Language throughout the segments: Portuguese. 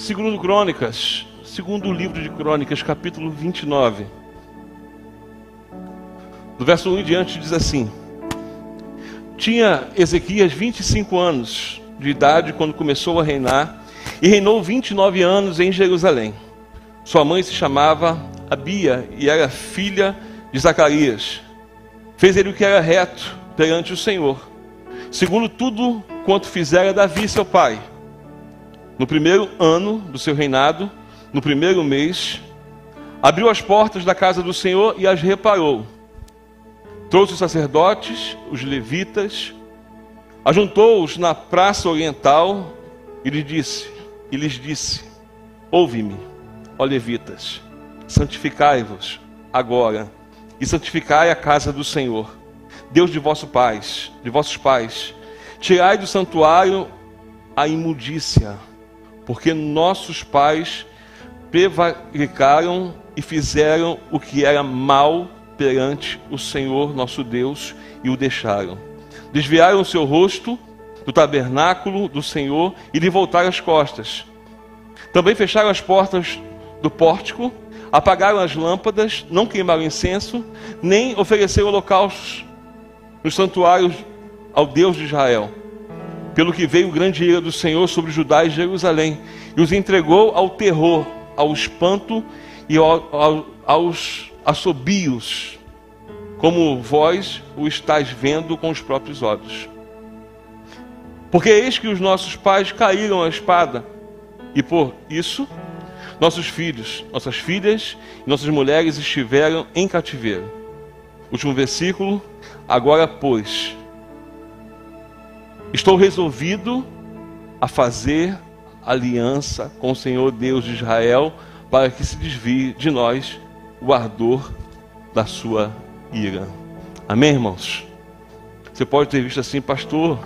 segundo Crônicas, segundo livro de Crônicas, capítulo 29. Do verso 1 em diante diz assim: Tinha Ezequias 25 anos de idade quando começou a reinar, e reinou 29 anos em Jerusalém. Sua mãe se chamava Abia e era filha de Zacarias. Fez ele o que era reto perante o Senhor, segundo tudo quanto fizera Davi, seu pai. No primeiro ano do seu reinado, no primeiro mês, abriu as portas da casa do Senhor e as reparou Trouxe os sacerdotes, os levitas, ajuntou-os na praça oriental e lhes disse, e lhes disse: Ouve-me, ó levitas, santificai-vos agora e santificai a casa do Senhor, Deus de vossos pais, de vossos pais. Tirai do santuário a imundícia, porque nossos pais prevaricaram e fizeram o que era mal perante o Senhor nosso Deus e o deixaram. Desviaram o seu rosto do tabernáculo do Senhor e lhe voltaram as costas. Também fecharam as portas do pórtico, apagaram as lâmpadas, não queimaram incenso, nem ofereceram holocaustos nos santuários ao Deus de Israel. Pelo que veio grande ira do Senhor sobre Judá e Jerusalém, e os entregou ao terror, ao espanto e ao, ao, aos assobios, como vós o estáis vendo com os próprios olhos. Porque eis que os nossos pais caíram à espada, e por isso nossos filhos, nossas filhas e nossas mulheres estiveram em cativeiro. Último versículo. Agora, pois, estou resolvido a fazer aliança com o Senhor Deus de Israel, para que se desvie de nós o ardor da sua ira. Amém, irmãos? Você pode ter visto assim, pastor.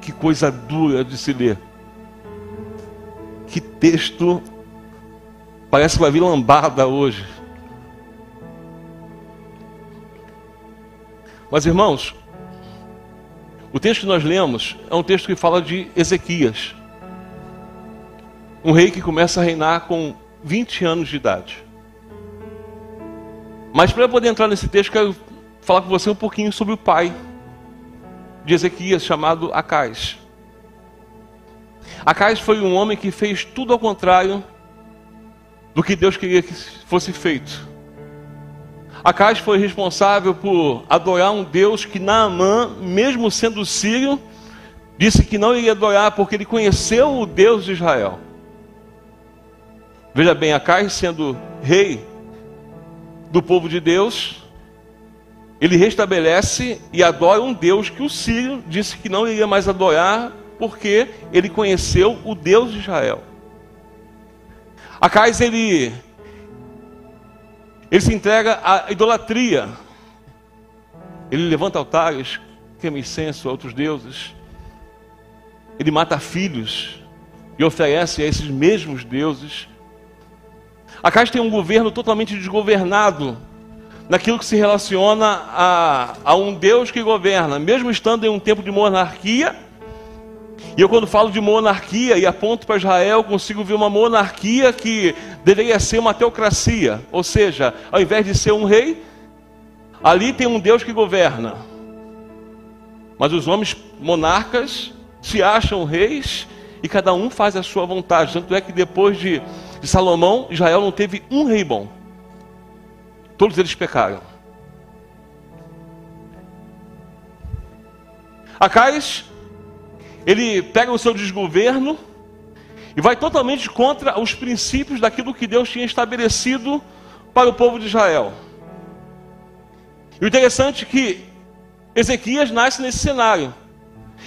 Que coisa dura de se ler. Que texto. Parece que vai vir lambada hoje. Mas, irmãos, o texto que nós lemos é um texto que fala de Ezequias. Um rei que começa a reinar com 20 anos de idade. Mas para poder entrar nesse texto, quero falar com você um pouquinho sobre o pai de Ezequias, chamado Acais. Acais foi um homem que fez tudo ao contrário do que Deus queria que fosse feito. Acais foi responsável por adorar um Deus que Naamã, mesmo sendo sírio, disse que não iria adorar porque ele conheceu o Deus de Israel. Veja bem, Acais sendo rei do povo de Deus, ele restabelece e adora um Deus que o Sírio disse que não iria mais adorar, porque ele conheceu o Deus de Israel. Acais ele ele se entrega à idolatria. Ele levanta altares, queima incenso a outros deuses. Ele mata filhos e oferece a esses mesmos deuses a Caixa tem um governo totalmente desgovernado naquilo que se relaciona a, a um Deus que governa, mesmo estando em um tempo de monarquia. E eu, quando falo de monarquia e aponto para Israel, consigo ver uma monarquia que deveria ser uma teocracia, ou seja, ao invés de ser um rei, ali tem um Deus que governa. Mas os homens monarcas se acham reis e cada um faz a sua vontade. Tanto é que depois de de Salomão, Israel não teve um rei bom. Todos eles pecaram. Acais, ele pega o seu desgoverno e vai totalmente contra os princípios daquilo que Deus tinha estabelecido para o povo de Israel. E o interessante é que Ezequias nasce nesse cenário.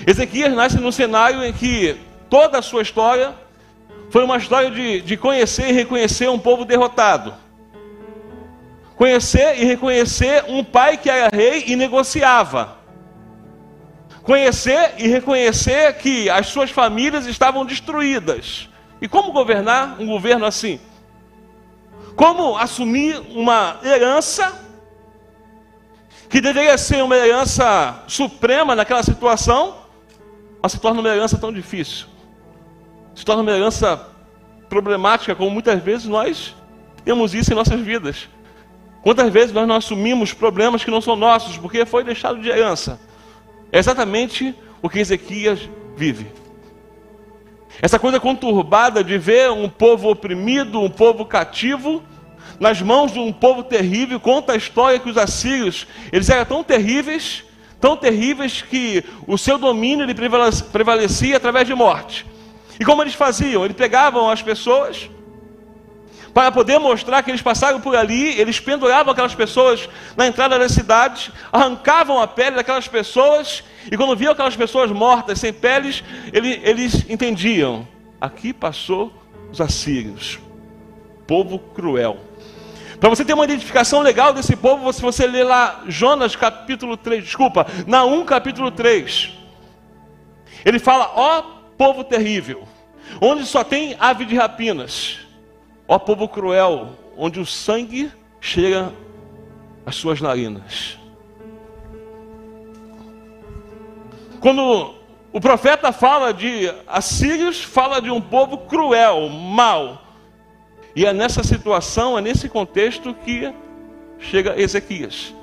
Ezequias nasce num cenário em que toda a sua história foi uma história de, de conhecer e reconhecer um povo derrotado. Conhecer e reconhecer um pai que era rei e negociava. Conhecer e reconhecer que as suas famílias estavam destruídas. E como governar um governo assim? Como assumir uma herança que deveria ser uma herança suprema naquela situação, mas se torna uma herança tão difícil. se torna uma herança problemática, como muitas vezes nós temos isso em nossas vidas. Quantas vezes nós não assumimos problemas que não são nossos, porque foi deixado de herança? É exatamente o que Ezequias vive. Essa coisa conturbada de ver um povo oprimido, um povo cativo, nas mãos de um povo terrível, conta a história que os assírios, eles eram tão terríveis, tão terríveis que o seu domínio ele prevalecia através de morte. E como eles faziam? Eles pegavam as pessoas, para poder mostrar que eles passaram por ali, eles penduravam aquelas pessoas na entrada das cidades, arrancavam a pele daquelas pessoas, e quando viam aquelas pessoas mortas, sem peles, eles, eles entendiam: aqui passou os assírios, povo cruel. Para você ter uma identificação legal desse povo, se você ler lá Jonas capítulo 3, desculpa, Naum capítulo 3, ele fala: ó povo terrível, onde só tem ave de rapinas Ó povo cruel, onde o sangue chega às suas narinas. Quando o profeta fala de assírios, fala de um povo cruel, mau. E é nessa situação, é nesse contexto que chega Ezequias.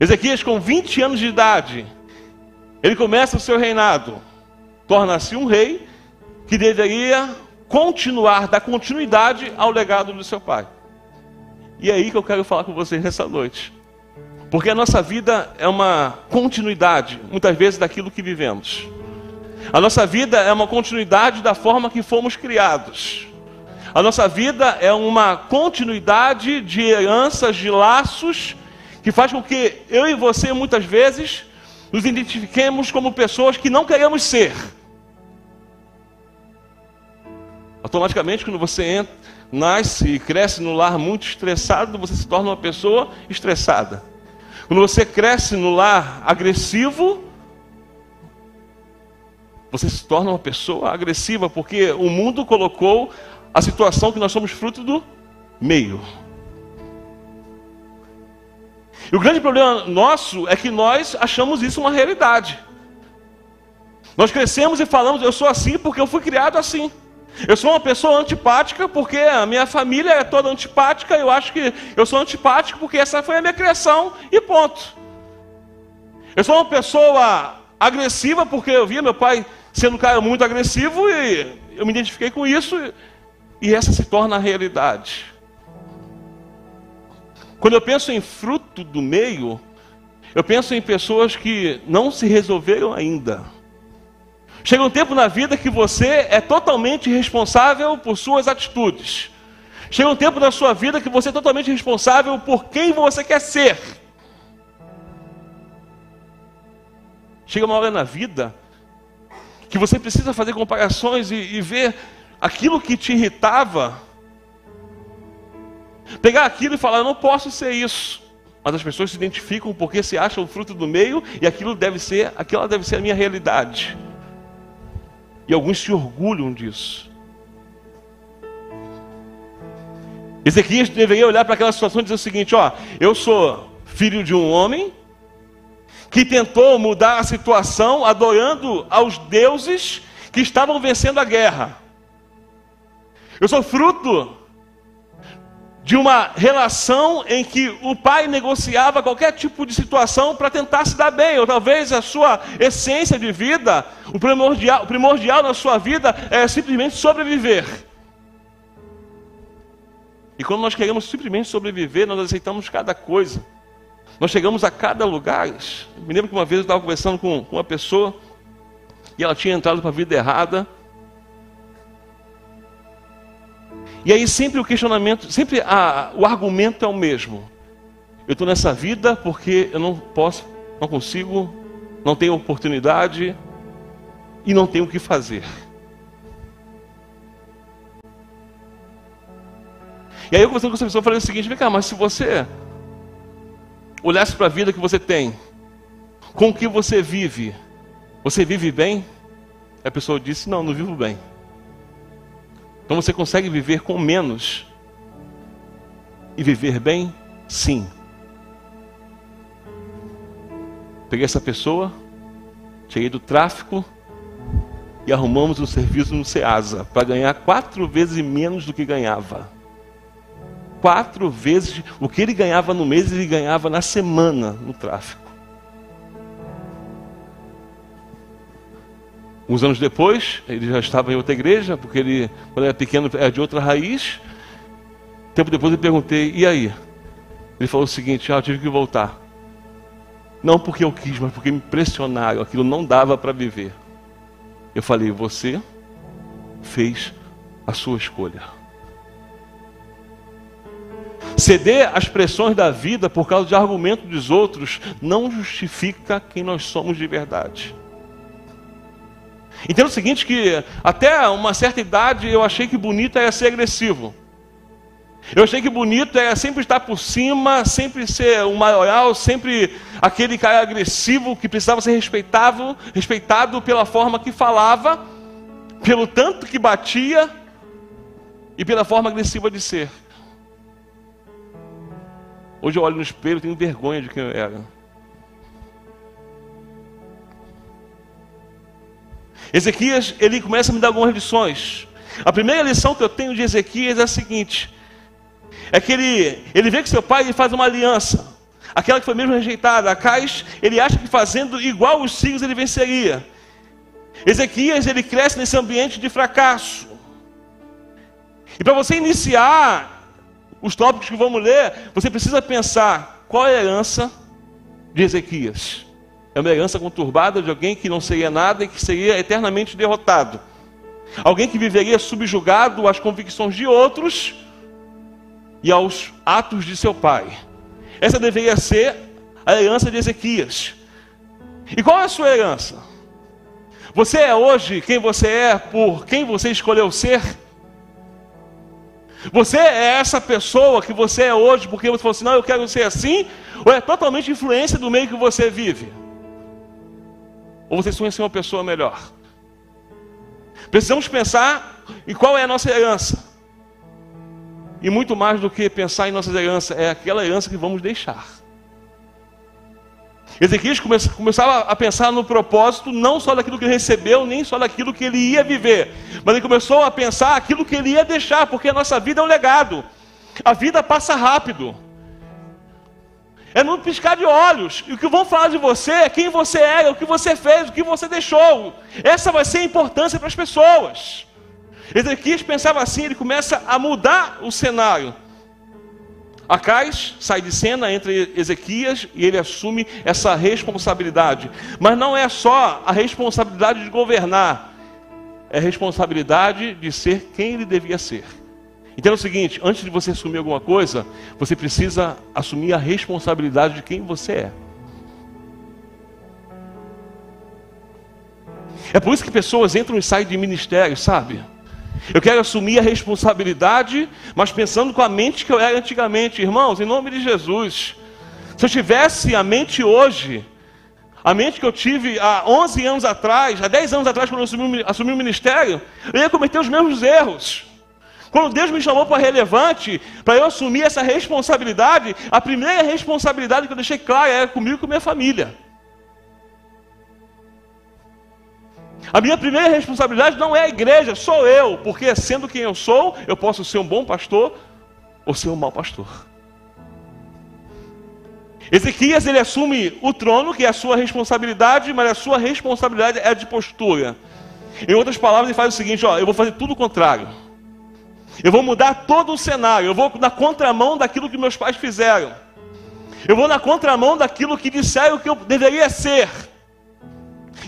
Ezequias, com 20 anos de idade, ele começa o seu reinado, torna-se um rei que deveria continuar, dar continuidade ao legado do seu pai. E é aí que eu quero falar com vocês nessa noite. Porque a nossa vida é uma continuidade, muitas vezes, daquilo que vivemos. A nossa vida é uma continuidade da forma que fomos criados. A nossa vida é uma continuidade de heranças, de laços, que faz com que eu e você, muitas vezes, nos identifiquemos como pessoas que não queremos ser Automaticamente, quando você entra, nasce e cresce no lar muito estressado, você se torna uma pessoa estressada. Quando você cresce no lar agressivo, você se torna uma pessoa agressiva, porque o mundo colocou a situação que nós somos fruto do meio. E o grande problema nosso é que nós achamos isso uma realidade. Nós crescemos e falamos, eu sou assim porque eu fui criado assim. Eu sou uma pessoa antipática porque a minha família é toda antipática. Eu acho que eu sou antipático porque essa foi a minha criação e ponto. Eu sou uma pessoa agressiva porque eu via meu pai sendo um cara muito agressivo e eu me identifiquei com isso e essa se torna a realidade. Quando eu penso em fruto do meio, eu penso em pessoas que não se resolveram ainda. Chega um tempo na vida que você é totalmente responsável por suas atitudes. Chega um tempo na sua vida que você é totalmente responsável por quem você quer ser. Chega uma hora na vida que você precisa fazer comparações e, e ver aquilo que te irritava. Pegar aquilo e falar, eu não posso ser isso. Mas as pessoas se identificam porque se acham fruto do meio e aquilo deve ser, aquela deve ser a minha realidade. E alguns se orgulham disso. Ezequias deveria olhar para aquela situação e dizer o seguinte: ó, eu sou filho de um homem que tentou mudar a situação adorando aos deuses que estavam vencendo a guerra. Eu sou fruto de uma relação em que o pai negociava qualquer tipo de situação para tentar se dar bem, ou talvez a sua essência de vida, o primordial, o primordial na sua vida é simplesmente sobreviver. E quando nós queremos simplesmente sobreviver, nós aceitamos cada coisa. Nós chegamos a cada lugar. Me lembro que uma vez eu estava conversando com uma pessoa e ela tinha entrado para a vida errada. E aí sempre o questionamento, sempre a, o argumento é o mesmo. Eu estou nessa vida porque eu não posso, não consigo, não tenho oportunidade e não tenho o que fazer. E aí eu conversando com essa pessoa, falei o seguinte, vem cá, mas se você olhasse para a vida que você tem, com o que você vive, você vive bem? A pessoa disse, não, não vivo bem. Então você consegue viver com menos e viver bem? Sim. Peguei essa pessoa, cheguei do tráfico e arrumamos um serviço no Ceasa para ganhar quatro vezes menos do que ganhava. Quatro vezes o que ele ganhava no mês, ele ganhava na semana no tráfico. Uns anos depois, ele já estava em outra igreja, porque ele, quando era pequeno, era de outra raiz. Tempo depois eu perguntei, e aí? Ele falou o seguinte: ah, eu tive que voltar. Não porque eu quis, mas porque me pressionaram, aquilo não dava para viver. Eu falei: você fez a sua escolha. Ceder às pressões da vida por causa de argumentos dos outros não justifica quem nós somos de verdade. Entenda o seguinte que até uma certa idade eu achei que bonito era ser agressivo. Eu achei que bonito era sempre estar por cima, sempre ser um maioral, sempre aquele cara agressivo que precisava ser respeitado, respeitado pela forma que falava, pelo tanto que batia e pela forma agressiva de ser. Hoje eu olho no espelho e tenho vergonha de quem eu era. Ezequias, ele começa a me dar algumas lições. A primeira lição que eu tenho de Ezequias é a seguinte: é que ele, ele vê que seu pai ele faz uma aliança, aquela que foi mesmo rejeitada. Acais, ele acha que fazendo igual os sírios ele venceria. Ezequias, ele cresce nesse ambiente de fracasso. E para você iniciar os tópicos que vamos ler, você precisa pensar qual é a herança de Ezequias. É uma herança conturbada de alguém que não seria nada e que seria eternamente derrotado. Alguém que viveria subjugado às convicções de outros e aos atos de seu pai. Essa deveria ser a herança de Ezequias. E qual é a sua herança? Você é hoje quem você é por quem você escolheu ser? Você é essa pessoa que você é hoje porque você falou assim, não, eu quero ser assim? Ou é totalmente influência do meio que você vive? Ou você sonha ser uma pessoa melhor? Precisamos pensar em qual é a nossa herança. E muito mais do que pensar em nossa herança, é aquela herança que vamos deixar. Ezequias começava a pensar no propósito não só daquilo que ele recebeu, nem só daquilo que ele ia viver, mas ele começou a pensar aquilo que ele ia deixar, porque a nossa vida é um legado. A vida passa rápido. É no piscar de olhos. E o que vão falar de você é quem você é, o que você fez, o que você deixou. Essa vai ser a importância para as pessoas. Ezequias pensava assim, ele começa a mudar o cenário. Acais sai de cena entre Ezequias e ele assume essa responsabilidade. Mas não é só a responsabilidade de governar, é a responsabilidade de ser quem ele devia ser. Então é o seguinte: antes de você assumir alguma coisa, você precisa assumir a responsabilidade de quem você é. É por isso que pessoas entram e saem de ministério, sabe? Eu quero assumir a responsabilidade, mas pensando com a mente que eu era antigamente. Irmãos, em nome de Jesus, se eu tivesse a mente hoje, a mente que eu tive há 11 anos atrás, há 10 anos atrás, quando eu assumi, assumi o ministério, eu ia cometer os mesmos erros. Quando Deus me chamou para relevante, para eu assumir essa responsabilidade, a primeira responsabilidade que eu deixei clara era comigo e com minha família. A minha primeira responsabilidade não é a igreja, sou eu, porque sendo quem eu sou, eu posso ser um bom pastor ou ser um mau pastor. Ezequias ele assume o trono, que é a sua responsabilidade, mas a sua responsabilidade é de postura. Em outras palavras, ele faz o seguinte: ó, eu vou fazer tudo o contrário. Eu vou mudar todo o cenário. Eu vou na contramão daquilo que meus pais fizeram. Eu vou na contramão daquilo que disseram que eu deveria ser.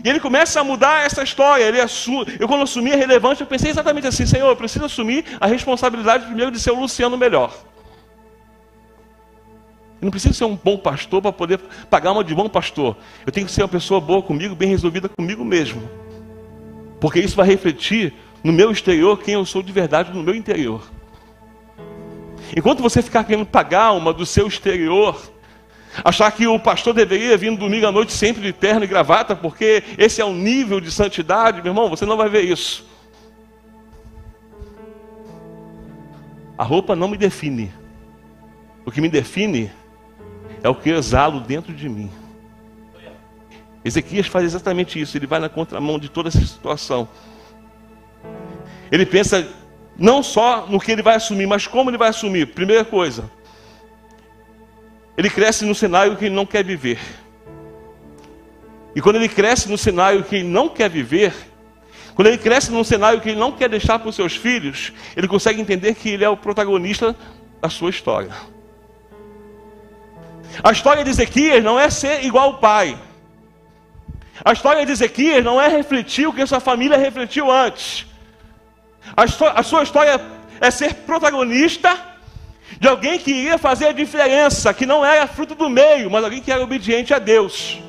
E ele começa a mudar essa história. Ele assume, eu, quando assumi a relevante, eu pensei exatamente assim: Senhor, eu preciso assumir a responsabilidade primeiro de ser o Luciano melhor. Eu não preciso ser um bom pastor para poder pagar uma de bom pastor. Eu tenho que ser uma pessoa boa comigo, bem resolvida comigo mesmo. Porque isso vai refletir no meu exterior quem eu sou de verdade no meu interior. Enquanto você ficar querendo pagar uma do seu exterior, achar que o pastor deveria vir domingo à noite sempre de terno e gravata, porque esse é o nível de santidade, meu irmão, você não vai ver isso. A roupa não me define. O que me define é o que eu exalo dentro de mim. Ezequias faz exatamente isso, ele vai na contramão de toda essa situação. Ele pensa não só no que ele vai assumir, mas como ele vai assumir. Primeira coisa, ele cresce no cenário que ele não quer viver. E quando ele cresce no cenário que ele não quer viver, quando ele cresce num cenário que ele não quer deixar para os seus filhos, ele consegue entender que ele é o protagonista da sua história. A história de Ezequias não é ser igual ao pai. A história de Ezequias não é refletir o que sua família refletiu antes. A, sua história é ser protagonista de alguém que iria fazer a diferença, que não era fruto do meio, mas alguém que era obediente a Deus.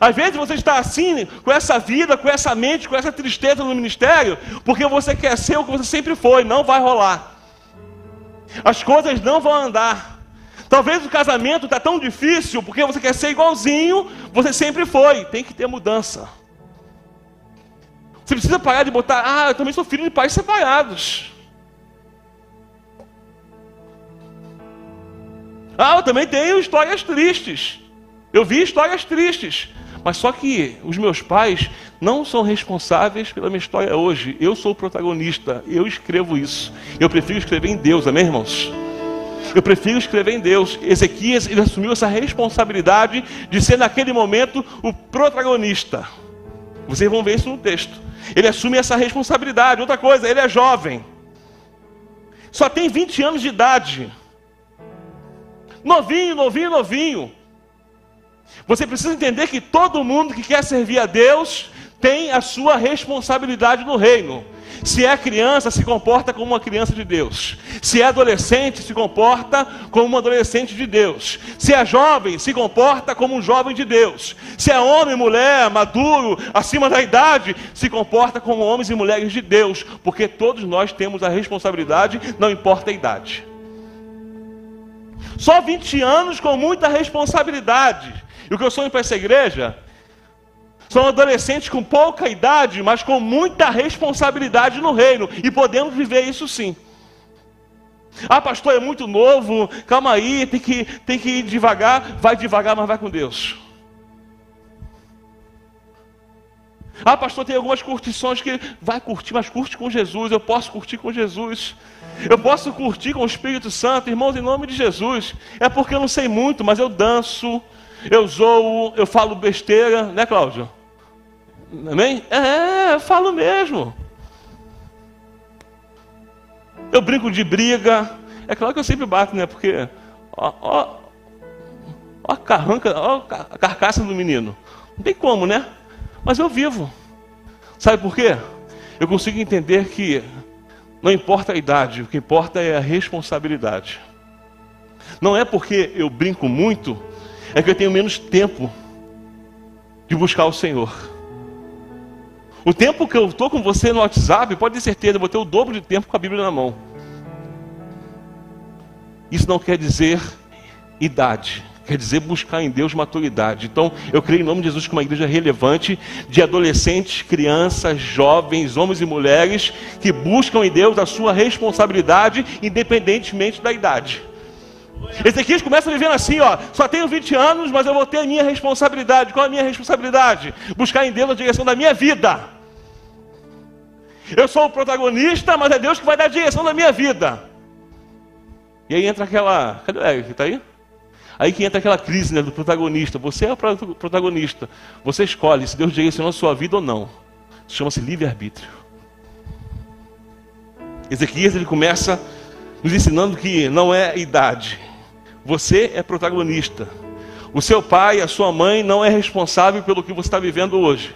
Às vezes você está assim, com essa vida, com essa mente, com essa tristeza no ministério, porque você quer ser o que você sempre foi, não vai rolar. As coisas não vão andar. Talvez o casamento está tão difícil porque você quer ser igualzinho, você sempre foi. Tem que ter mudança. Você precisa parar de botar, ah, eu também sou filho de pais separados. Ah, eu também tenho histórias tristes. Eu vi histórias tristes. Mas só que os meus pais não são responsáveis pela minha história hoje. Eu sou o protagonista. Eu escrevo isso. Eu prefiro escrever em Deus, amém, irmãos? Eu prefiro escrever em Deus. Ezequias ele assumiu essa responsabilidade de ser naquele momento o protagonista. Vocês vão ver isso no texto. Ele assume essa responsabilidade. Outra coisa, ele é jovem. Só tem 20 anos de idade. Novinho, novinho, novinho. Você precisa entender que todo mundo que quer servir a Deus tem a sua responsabilidade no reino. Se é criança, se comporta como uma criança de Deus. Se é adolescente, se comporta como um adolescente de Deus. Se é jovem, se comporta como um jovem de Deus. Se é homem, mulher, maduro, acima da idade, se comporta como homens e mulheres de Deus. Porque todos nós temos a responsabilidade, não importa a idade. Só 20 anos com muita responsabilidade. E o que eu sonho para essa igreja são adolescentes com pouca idade, mas com muita responsabilidade no reino. E podemos viver isso sim. Ah, pastor, é muito novo, calma aí, tem que, tem que ir devagar. Vai devagar, mas vai com Deus. Ah, pastor, tem algumas curtições que vai curtir, mas curte com Jesus. Eu posso curtir com Jesus. Eu posso curtir com o Espírito Santo, irmãos, em nome de Jesus. É porque eu não sei muito, mas eu danço, eu zoo, eu falo besteira, né, Cláudio? Amém? É, eu falo mesmo. Eu brinco de briga. É claro que eu sempre bato, né? Porque, ó, ó, ó a carranca, ó a carcaça do menino. Não tem como, né? Mas eu vivo. Sabe por quê? Eu consigo entender que não importa a idade, o que importa é a responsabilidade. Não é porque eu brinco muito, é que eu tenho menos tempo de buscar o Senhor. O tempo que eu estou com você no WhatsApp, pode ter certeza, eu vou ter o dobro de tempo com a Bíblia na mão. Isso não quer dizer idade, quer dizer buscar em Deus maturidade. Então, eu creio em nome de Jesus que uma igreja relevante de adolescentes, crianças, jovens, homens e mulheres que buscam em Deus a sua responsabilidade, independentemente da idade. Ezequias começa vivendo assim, ó, só tenho 20 anos, mas eu vou ter a minha responsabilidade. Qual é a minha responsabilidade? Buscar em Deus a direção da minha vida. Eu sou o protagonista, mas é Deus que vai dar a direção da minha vida. E aí entra aquela. Cadê o Eric? Está aí? Aí que entra aquela crise né, do protagonista. Você é o protagonista. Você escolhe se Deus direcionou a sua vida ou não. Chama-se livre-arbítrio. Ezequias ele começa nos ensinando que não é idade. Você é protagonista. O seu pai, a sua mãe não é responsável pelo que você está vivendo hoje.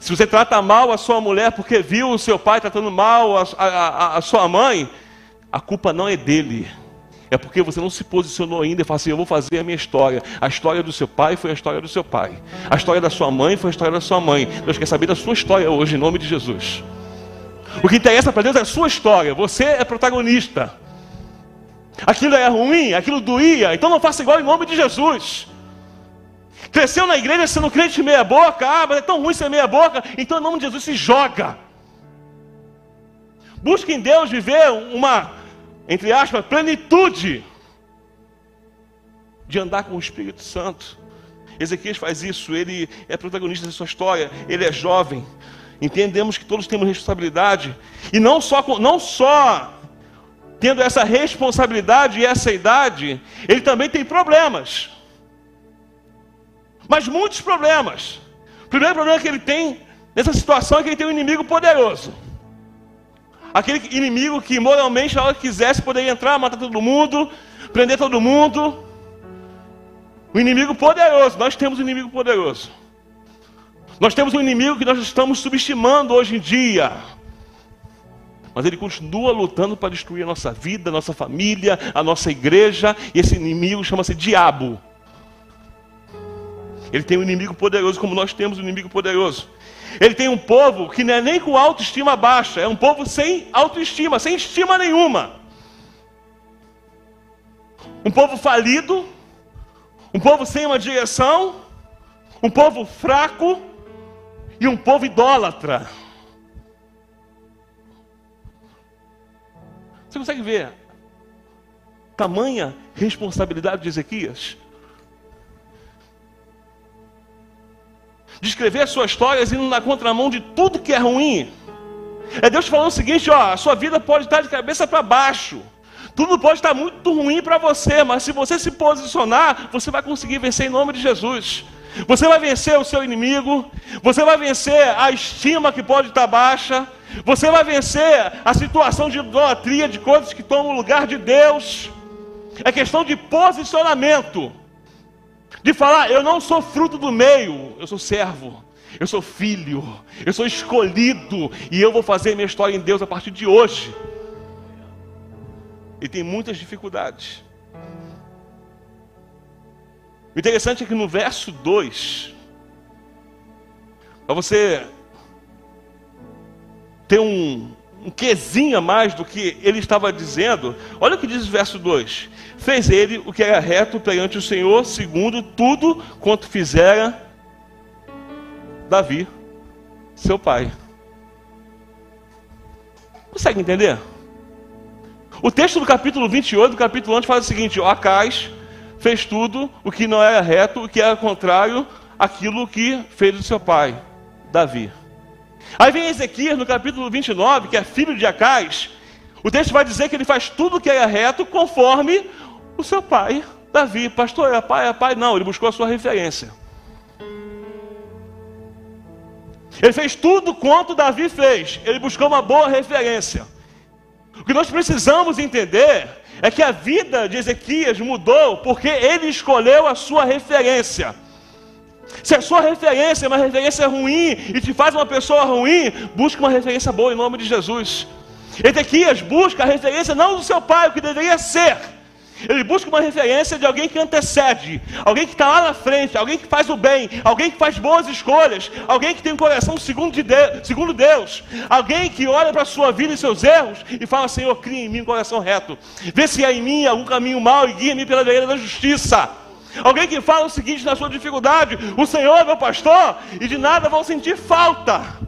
Se você trata mal a sua mulher porque viu o seu pai tratando mal a, a, a sua mãe, a culpa não é dele. É porque você não se posicionou ainda e falou assim: eu vou fazer a minha história. A história do seu pai foi a história do seu pai. A história da sua mãe foi a história da sua mãe. Deus quer saber da sua história hoje, em nome de Jesus. O que interessa para Deus é a sua história. Você é protagonista. Aquilo é ruim, aquilo doía, então não faça igual em nome de Jesus. Cresceu na igreja sendo crente meia boca, ah, mas é tão ruim ser meia boca, então em nome de Jesus se joga. Busque em Deus viver uma, entre aspas, plenitude de andar com o Espírito Santo. Ezequias faz isso, ele é protagonista da sua história, ele é jovem. Entendemos que todos temos responsabilidade. E não só, não só tendo essa responsabilidade e essa idade, ele também tem problemas. Mas muitos problemas. O primeiro problema que ele tem nessa situação é que ele tem um inimigo poderoso. Aquele inimigo que moralmente, a hora que quisesse, poderia entrar, matar todo mundo, prender todo mundo. O inimigo poderoso, nós temos um inimigo poderoso. Nós temos um inimigo que nós estamos subestimando hoje em dia. Mas ele continua lutando para destruir a nossa vida, a nossa família, a nossa igreja. E esse inimigo chama-se diabo. Ele tem um inimigo poderoso, como nós temos um inimigo poderoso. Ele tem um povo que não é nem com autoestima baixa, é um povo sem autoestima, sem estima nenhuma. Um povo falido, um povo sem uma direção, um povo fraco e um povo idólatra. Você consegue ver tamanha responsabilidade de Ezequias? Descrever a sua história indo na contramão de tudo que é ruim. É Deus falando o seguinte: ó, a sua vida pode estar de cabeça para baixo. Tudo pode estar muito ruim para você, mas se você se posicionar, você vai conseguir vencer em nome de Jesus. Você vai vencer o seu inimigo, você vai vencer a estima que pode estar baixa, você vai vencer a situação de idolatria, de coisas que tomam o lugar de Deus. É questão de posicionamento, de falar: eu não sou fruto do meio, eu sou servo, eu sou filho, eu sou escolhido, e eu vou fazer minha história em Deus a partir de hoje e tem muitas dificuldades. O interessante é que no verso 2, para você ter um, um quesinho a mais do que ele estava dizendo, olha o que diz o verso 2: Fez ele o que era reto perante o Senhor, segundo tudo quanto fizera Davi, seu pai. Consegue entender? O texto do capítulo 28, do capítulo antes, fala o seguinte: o Acais fez tudo o que não era reto, o que era contrário àquilo que fez o seu pai, Davi. Aí vem Ezequias no capítulo 29, que é filho de Acais. O texto vai dizer que ele faz tudo o que era reto conforme o seu pai, Davi. Pastor, é pai, é pai? Não, ele buscou a sua referência. Ele fez tudo quanto Davi fez. Ele buscou uma boa referência. O que nós precisamos entender é que a vida de Ezequias mudou porque ele escolheu a sua referência. Se a sua referência é uma referência ruim e te faz uma pessoa ruim, busque uma referência boa em nome de Jesus. Ezequias busca a referência não do seu pai, o que deveria ser, ele busca uma referência de alguém que antecede, alguém que está lá na frente, alguém que faz o bem, alguém que faz boas escolhas, alguém que tem um coração segundo, de Deus, segundo Deus, alguém que olha para a sua vida e seus erros e fala: Senhor, cria em mim um coração reto, vê se há em mim algum caminho mau e guia-me pela vereda da justiça. Alguém que fala o seguinte na sua dificuldade: O Senhor é meu pastor e de nada vão sentir falta.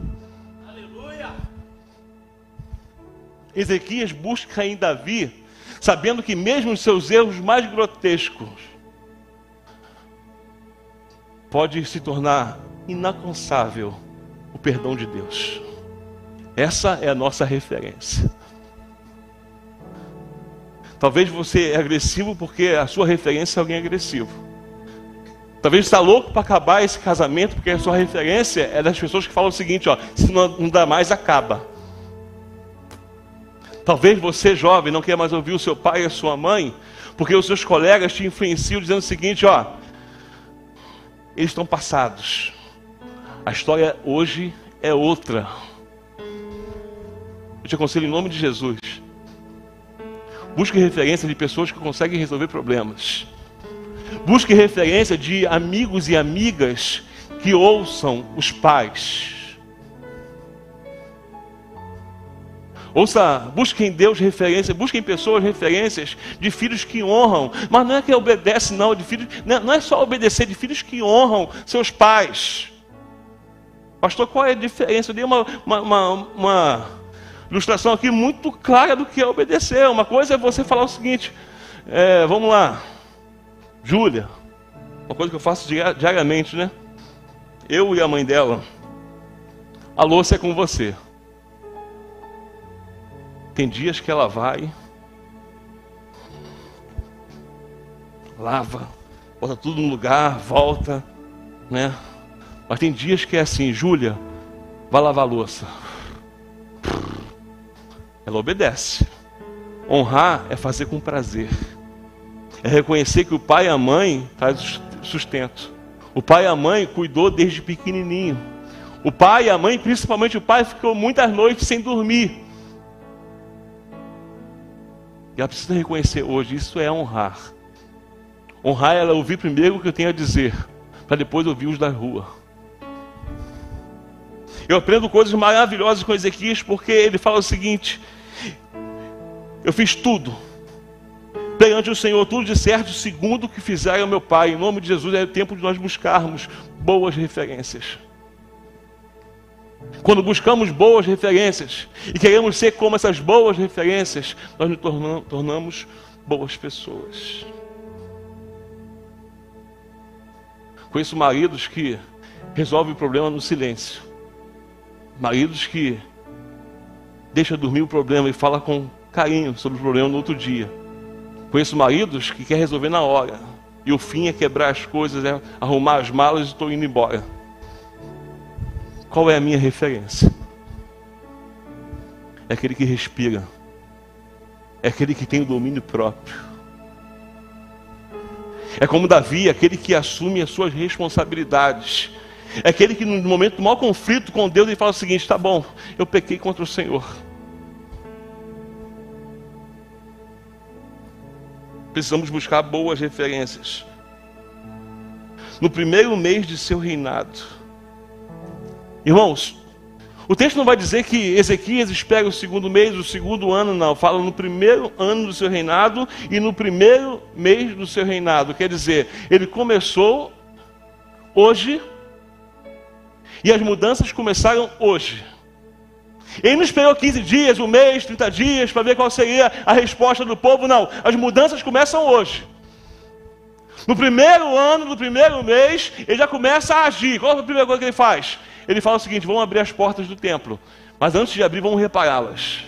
Aleluia. Ezequias busca em Davi sabendo que mesmo os seus erros mais grotescos pode se tornar inaconsável o perdão de Deus. Essa é a nossa referência. Talvez você é agressivo porque a sua referência é alguém agressivo. Talvez está louco para acabar esse casamento porque a sua referência é das pessoas que falam o seguinte, ó, se não, dá mais, acaba. Talvez você, jovem, não queira mais ouvir o seu pai e a sua mãe, porque os seus colegas te influenciam dizendo o seguinte: ó, eles estão passados. A história hoje é outra. Eu te aconselho em nome de Jesus. Busque referência de pessoas que conseguem resolver problemas. Busque referência de amigos e amigas que ouçam os pais Ouça, busquem em Deus referência, busquem pessoas referências de filhos que honram, mas não é que obedece, não, de filhos, é, não é só obedecer, de filhos que honram seus pais. Pastor, qual é a diferença? Eu dei uma, uma, uma, uma ilustração aqui muito clara do que é obedecer. Uma coisa é você falar o seguinte: é, vamos lá, Júlia, uma coisa que eu faço diariamente, né? Eu e a mãe dela, a louça é com você. Tem dias que ela vai, lava, bota tudo no lugar, volta, né? Mas tem dias que é assim, Júlia, vai lavar a louça. Ela obedece. Honrar é fazer com prazer. É reconhecer que o pai e a mãe traz sustento. O pai e a mãe cuidou desde pequenininho. O pai e a mãe, principalmente o pai, ficou muitas noites sem dormir. E ela precisa reconhecer hoje, isso é honrar. Honrar é ela ouvir primeiro o que eu tenho a dizer, para depois ouvir os da rua. Eu aprendo coisas maravilhosas com Ezequias porque ele fala o seguinte: Eu fiz tudo perante o Senhor, tudo de certo, segundo o que fizeram meu pai. Em nome de Jesus, é tempo de nós buscarmos boas referências. Quando buscamos boas referências e queremos ser como essas boas referências, nós nos tornamos boas pessoas. Conheço maridos que resolvem o problema no silêncio. Maridos que deixam dormir o problema e falam com carinho sobre o problema no outro dia. Conheço maridos que quer resolver na hora. E o fim é quebrar as coisas, é arrumar as malas e estou indo embora. Qual é a minha referência? É aquele que respira. É aquele que tem o domínio próprio. É como Davi, aquele que assume as suas responsabilidades é aquele que no momento do maior conflito com Deus, ele fala o seguinte: tá bom, eu pequei contra o Senhor. Precisamos buscar boas referências. No primeiro mês de seu reinado, irmãos, o texto não vai dizer que Ezequias espera o segundo mês, o segundo ano, não. Fala no primeiro ano do seu reinado e no primeiro mês do seu reinado. Quer dizer, ele começou hoje e as mudanças começaram hoje. Ele não esperou 15 dias, um mês, 30 dias para ver qual seria a resposta do povo, não. As mudanças começam hoje. No primeiro ano, no primeiro mês, ele já começa a agir. Qual é a primeira coisa que ele faz? Ele fala o seguinte: vamos abrir as portas do templo, mas antes de abrir, vamos repará-las.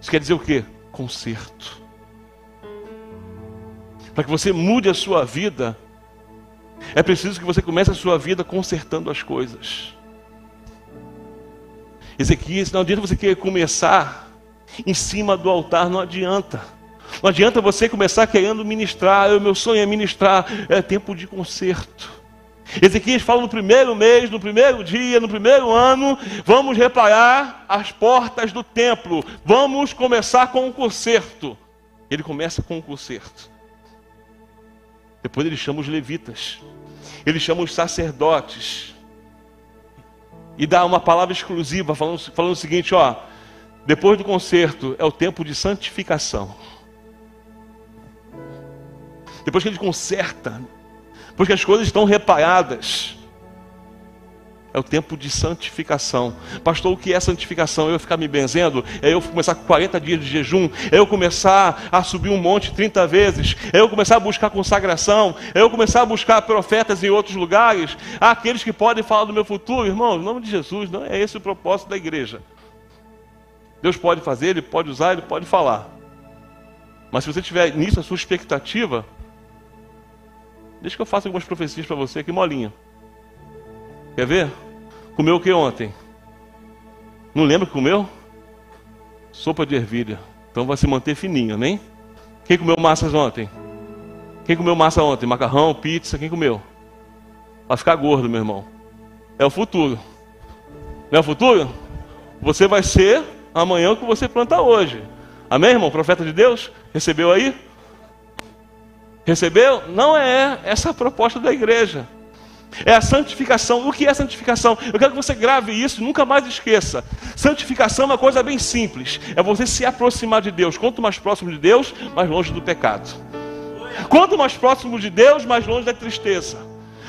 Isso quer dizer o quê? Conserto. Para que você mude a sua vida, é preciso que você comece a sua vida consertando as coisas. Ezequias, não adianta você querer começar em cima do altar, não adianta. Não adianta você começar querendo ministrar. O meu sonho é ministrar. É tempo de conserto. Ezequias fala no primeiro mês, no primeiro dia, no primeiro ano, vamos reparar as portas do templo. Vamos começar com o conserto. Ele começa com o conserto. Depois ele chama os levitas. Ele chama os sacerdotes. E dá uma palavra exclusiva, falando, falando o seguinte: ó, depois do concerto é o tempo de santificação. Depois que ele conserta, porque as coisas estão reparadas, é o tempo de santificação. Pastor, o que é santificação? Eu ficar me benzendo? É eu começar com 40 dias de jejum? É eu começar a subir um monte 30 vezes? É eu começar a buscar consagração? É eu começar a buscar profetas em outros lugares? Há aqueles que podem falar do meu futuro? Irmão, em nome de Jesus, não é esse o propósito da igreja. Deus pode fazer, Ele pode usar, Ele pode falar. Mas se você tiver nisso a sua expectativa, deixa que eu faça algumas profecias para você aqui, molinha. Quer ver? Comeu o que ontem? Não lembra que comeu? Sopa de ervilha. Então vai se manter fininho, amém? Quem comeu massas ontem? Quem comeu massa ontem? Macarrão, pizza, quem comeu? Vai ficar gordo, meu irmão. É o futuro. Não é o futuro? Você vai ser amanhã o que você planta hoje. Amém, irmão? Profeta de Deus? Recebeu aí? Recebeu? Não é essa a proposta da igreja. É a santificação. O que é santificação? Eu quero que você grave isso, nunca mais esqueça. Santificação é uma coisa bem simples. É você se aproximar de Deus. Quanto mais próximo de Deus, mais longe do pecado. Quanto mais próximo de Deus, mais longe da tristeza.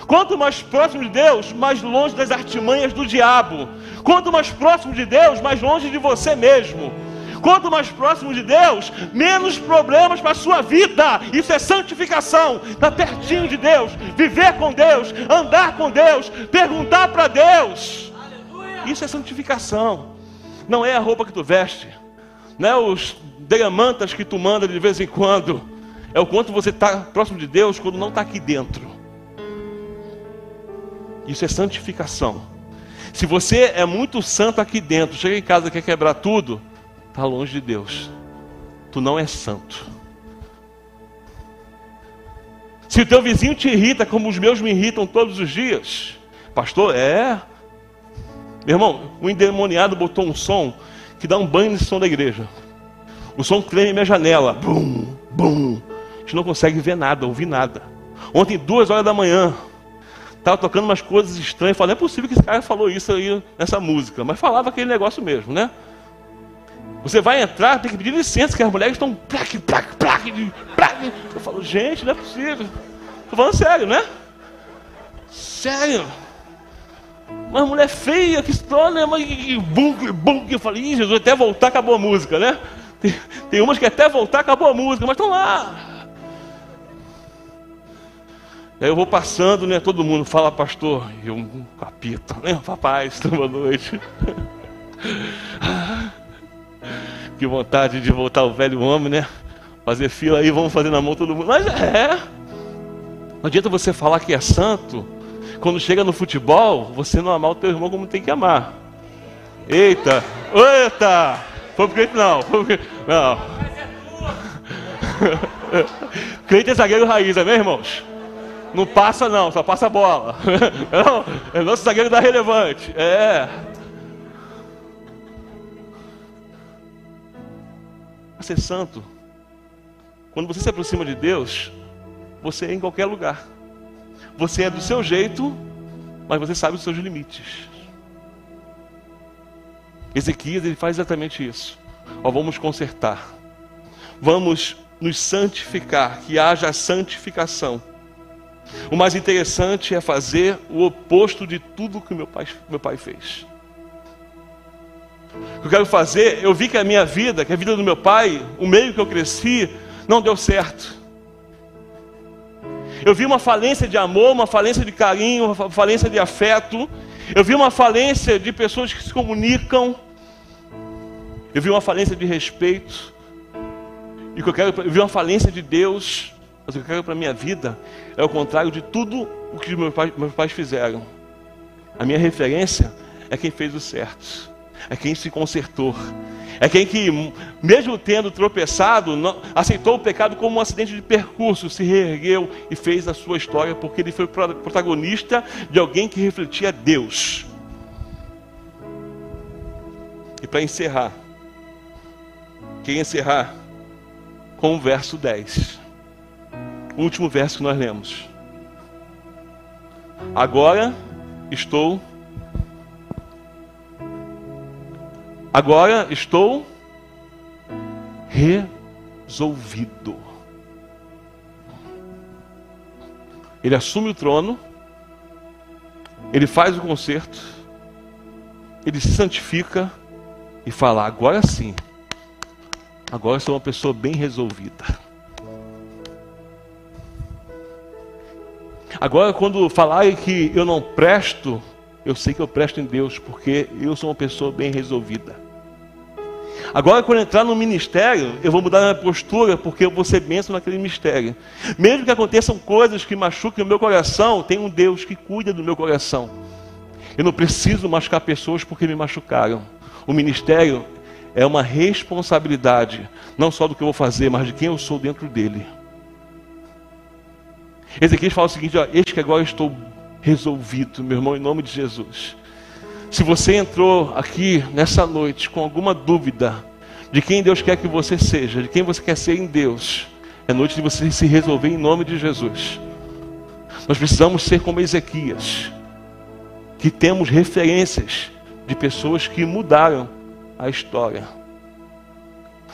Quanto mais próximo de Deus, mais longe das artimanhas do diabo. Quanto mais próximo de Deus, mais longe de você mesmo. Quanto mais próximo de Deus, menos problemas para a sua vida. Isso é santificação. Estar tá pertinho de Deus, viver com Deus, andar com Deus, perguntar para Deus. Isso é santificação. Não é a roupa que tu veste, não é os diamantas que tu manda de vez em quando. É o quanto você está próximo de Deus quando não está aqui dentro. Isso é santificação. Se você é muito santo aqui dentro, chega em casa e quer quebrar tudo, está longe de Deus. Tu não é santo. Se o teu vizinho te irrita como os meus me irritam todos os dias, pastor, é. Meu irmão, o endemoniado botou um som que dá um banho nesse som da igreja. O som treme minha janela. Bum, bum. A gente não consegue ver nada, ouvir nada. Ontem, duas horas da manhã, estava tocando umas coisas estranhas. Falei, é possível que esse cara falou isso aí nessa música. Mas falava aquele negócio mesmo, né? Você vai entrar, tem que pedir licença, que as mulheres estão. Plac, plac, plac, plac. Eu falo, gente, não é possível. Estou falando sério, né? Sério. Uma mulher feia que estoura, mas bum, bum. Eu falei, Jesus, até voltar acabou a música, né? Tem, tem umas que até voltar acabou a música, mas estão lá. Aí eu vou passando, né? Todo mundo fala, pastor, e eu um capita, né? Papai, boa noite. que vontade de voltar o velho homem, né? Fazer fila aí, vamos fazer na mão todo mundo. Mas é. Não adianta você falar que é santo. Quando chega no futebol, você não amar o teu irmão como tem que amar. Eita! Eita! Foi crente não. Foi pro... Não. crente é zagueiro raiz, é mesmo, irmãos? Não passa não, só passa a bola. Não, é nosso zagueiro da relevante. É. ser santo. Quando você se aproxima de Deus, você é em qualquer lugar. Você é do seu jeito, mas você sabe os seus limites. Ezequias ele faz exatamente isso. Ó, vamos consertar. Vamos nos santificar, que haja santificação. O mais interessante é fazer o oposto de tudo que meu pai, meu pai fez. O que eu quero fazer, eu vi que a minha vida, que a vida do meu pai, o meio que eu cresci, não deu certo. Eu vi uma falência de amor, uma falência de carinho, uma falência de afeto. Eu vi uma falência de pessoas que se comunicam. Eu vi uma falência de respeito. E que eu quero, eu vi uma falência de Deus. Mas o que eu quero para a minha vida é o contrário de tudo o que meus pais, meus pais fizeram. A minha referência é quem fez o certo, é quem se consertou, é quem que, mesmo tendo tropeçado, não, aceitou o pecado como um acidente de percurso, se reergueu e fez a sua história, porque ele foi protagonista de alguém que refletia Deus. E para encerrar, quem encerrar com o verso 10 o último verso que nós lemos. Agora estou. Agora estou resolvido. Ele assume o trono, ele faz o conserto, ele se santifica e fala: agora sim, agora sou uma pessoa bem resolvida. Agora, quando falarem que eu não presto, eu sei que eu presto em Deus, porque eu sou uma pessoa bem resolvida. Agora, quando entrar no ministério, eu vou mudar a minha postura, porque eu vou ser bênção naquele ministério. Mesmo que aconteçam coisas que machuquem o meu coração, tem um Deus que cuida do meu coração. Eu não preciso machucar pessoas porque me machucaram. O ministério é uma responsabilidade, não só do que eu vou fazer, mas de quem eu sou dentro dele. Ezequiel fala o seguinte: ó, Eis que agora estou resolvido, meu irmão, em nome de Jesus. Se você entrou aqui nessa noite com alguma dúvida de quem Deus quer que você seja, de quem você quer ser em Deus, é noite de você se resolver em nome de Jesus. Nós precisamos ser como Ezequias, que temos referências de pessoas que mudaram a história.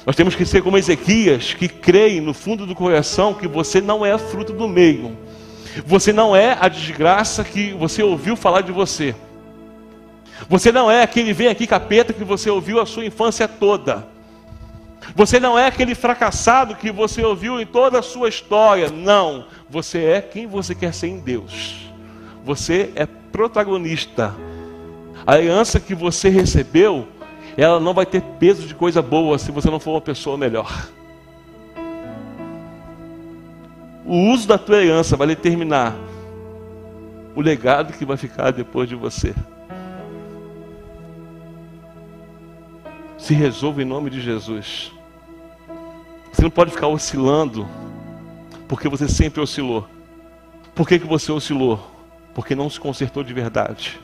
Nós temos que ser como Ezequias, que creem no fundo do coração que você não é fruto do meio. Você não é a desgraça que você ouviu falar de você. Você não é aquele vem aqui capeta que você ouviu a sua infância toda. Você não é aquele fracassado que você ouviu em toda a sua história. Não. Você é quem você quer ser em Deus. Você é protagonista. A aliança que você recebeu, ela não vai ter peso de coisa boa se você não for uma pessoa melhor. O uso da tua aliança vai determinar o legado que vai ficar depois de você. Se resolva em nome de Jesus. Você não pode ficar oscilando, porque você sempre oscilou. Por que, que você oscilou? Porque não se consertou de verdade.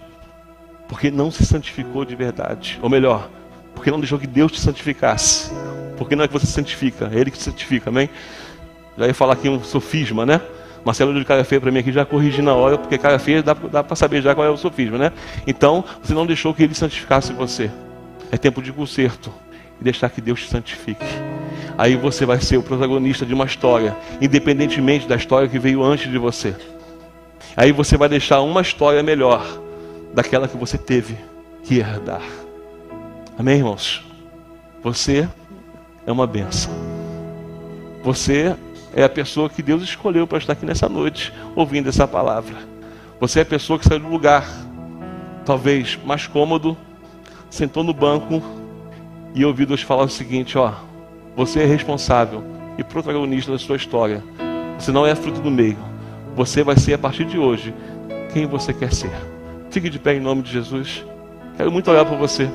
Porque não se santificou de verdade. Ou melhor, porque não deixou que Deus te santificasse. Porque não é que você santifica, é Ele que te santifica, amém? Já ia falar aqui um sofisma, né? Marcelo de cara feia para mim aqui já corrigi na hora, porque cara feia dá, dá para saber já qual é o sofisma, né? Então, você não deixou que Ele santificasse você. É tempo de conserto e deixar que Deus te santifique. Aí você vai ser o protagonista de uma história, independentemente da história que veio antes de você. Aí você vai deixar uma história melhor daquela que você teve que herdar. Amém, irmãos? Você é uma benção. Você é a pessoa que Deus escolheu para estar aqui nessa noite, ouvindo essa palavra. Você é a pessoa que saiu do lugar, talvez mais cômodo, sentou no banco e ouviu Deus falar o seguinte: ó, você é responsável e protagonista da sua história. Você não é fruto do meio. Você vai ser a partir de hoje quem você quer ser. Fique de pé em nome de Jesus. Quero muito olhar para você.